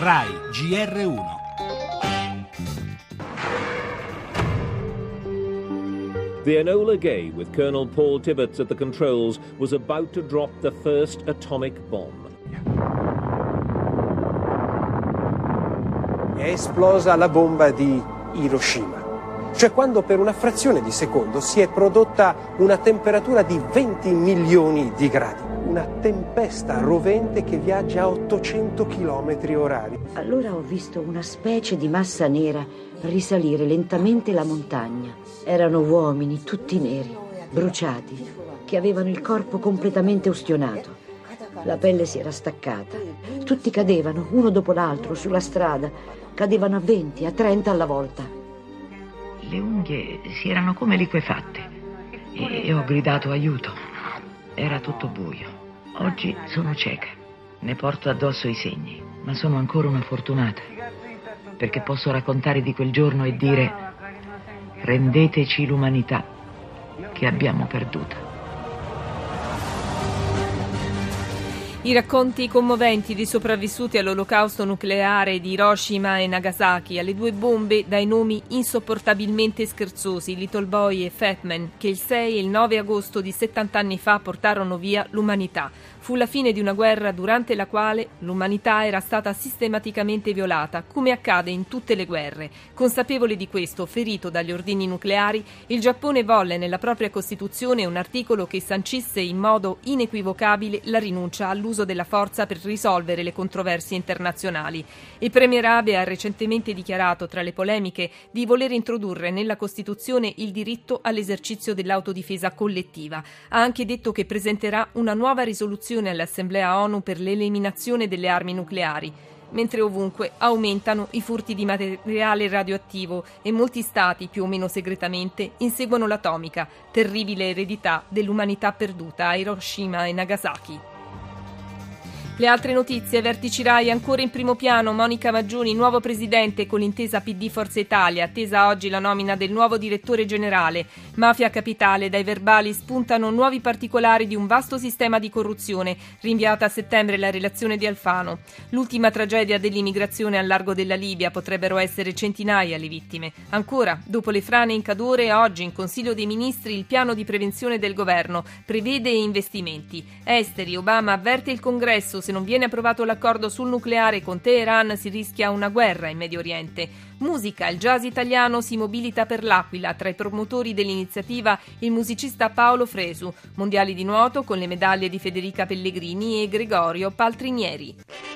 RAI GR1 The Enola Gay, with Colonel Paul Tibbets at the controls, was about to drop the first atomic bomb. È esplosa la bomba di Hiroshima. Cioè quando per una frazione di secondo si è prodotta una temperatura di 20 milioni di gradi. Una tempesta rovente che viaggia a 800 km orari. Allora ho visto una specie di massa nera risalire lentamente la montagna. Erano uomini tutti neri, bruciati, che avevano il corpo completamente ustionato. La pelle si era staccata. Tutti cadevano, uno dopo l'altro, sulla strada. Cadevano a 20, a 30 alla volta. Le unghie si erano come liquefatte e ho gridato aiuto. Era tutto buio. Oggi sono cieca. Ne porto addosso i segni, ma sono ancora una fortunata. Perché posso raccontare di quel giorno e dire rendeteci l'umanità che abbiamo perduta. I racconti commoventi di sopravvissuti all'olocausto nucleare di Hiroshima e Nagasaki, alle due bombe dai nomi insopportabilmente scherzosi, Little Boy e Fatman, che il 6 e il 9 agosto di 70 anni fa portarono via l'umanità. Fu la fine di una guerra durante la quale l'umanità era stata sistematicamente violata, come accade in tutte le guerre. Consapevole di questo, ferito dagli ordini nucleari, il Giappone volle nella propria Costituzione un articolo che sancisse in modo inequivocabile la rinuncia all'uso della forza per risolvere le controversie internazionali. Il Premier Abe ha recentemente dichiarato, tra le polemiche, di voler introdurre nella Costituzione il diritto all'esercizio dell'autodifesa collettiva. Ha anche detto che presenterà una nuova risoluzione all'Assemblea ONU per l'eliminazione delle armi nucleari, mentre ovunque aumentano i furti di materiale radioattivo e molti stati, più o meno segretamente, inseguono l'atomica, terribile eredità dell'umanità perduta a Hiroshima e Nagasaki. Le altre notizie, vertici Rai ancora in primo piano, Monica Maggioni, nuovo presidente con l'intesa PD Forza Italia, attesa oggi la nomina del nuovo direttore generale. Mafia Capitale, dai verbali spuntano nuovi particolari di un vasto sistema di corruzione, rinviata a settembre la relazione di Alfano. L'ultima tragedia dell'immigrazione al largo della Libia, potrebbero essere centinaia le vittime. Ancora, dopo le frane in Cadore, oggi in Consiglio dei Ministri il piano di prevenzione del governo prevede investimenti. Esteri, Obama avverte il Congresso se non viene approvato l'accordo sul nucleare con Teheran si rischia una guerra in Medio Oriente. Musica, il jazz italiano si mobilita per l'Aquila, tra i promotori dell'iniziativa il musicista Paolo Fresu, mondiali di nuoto con le medaglie di Federica Pellegrini e Gregorio Paltrinieri.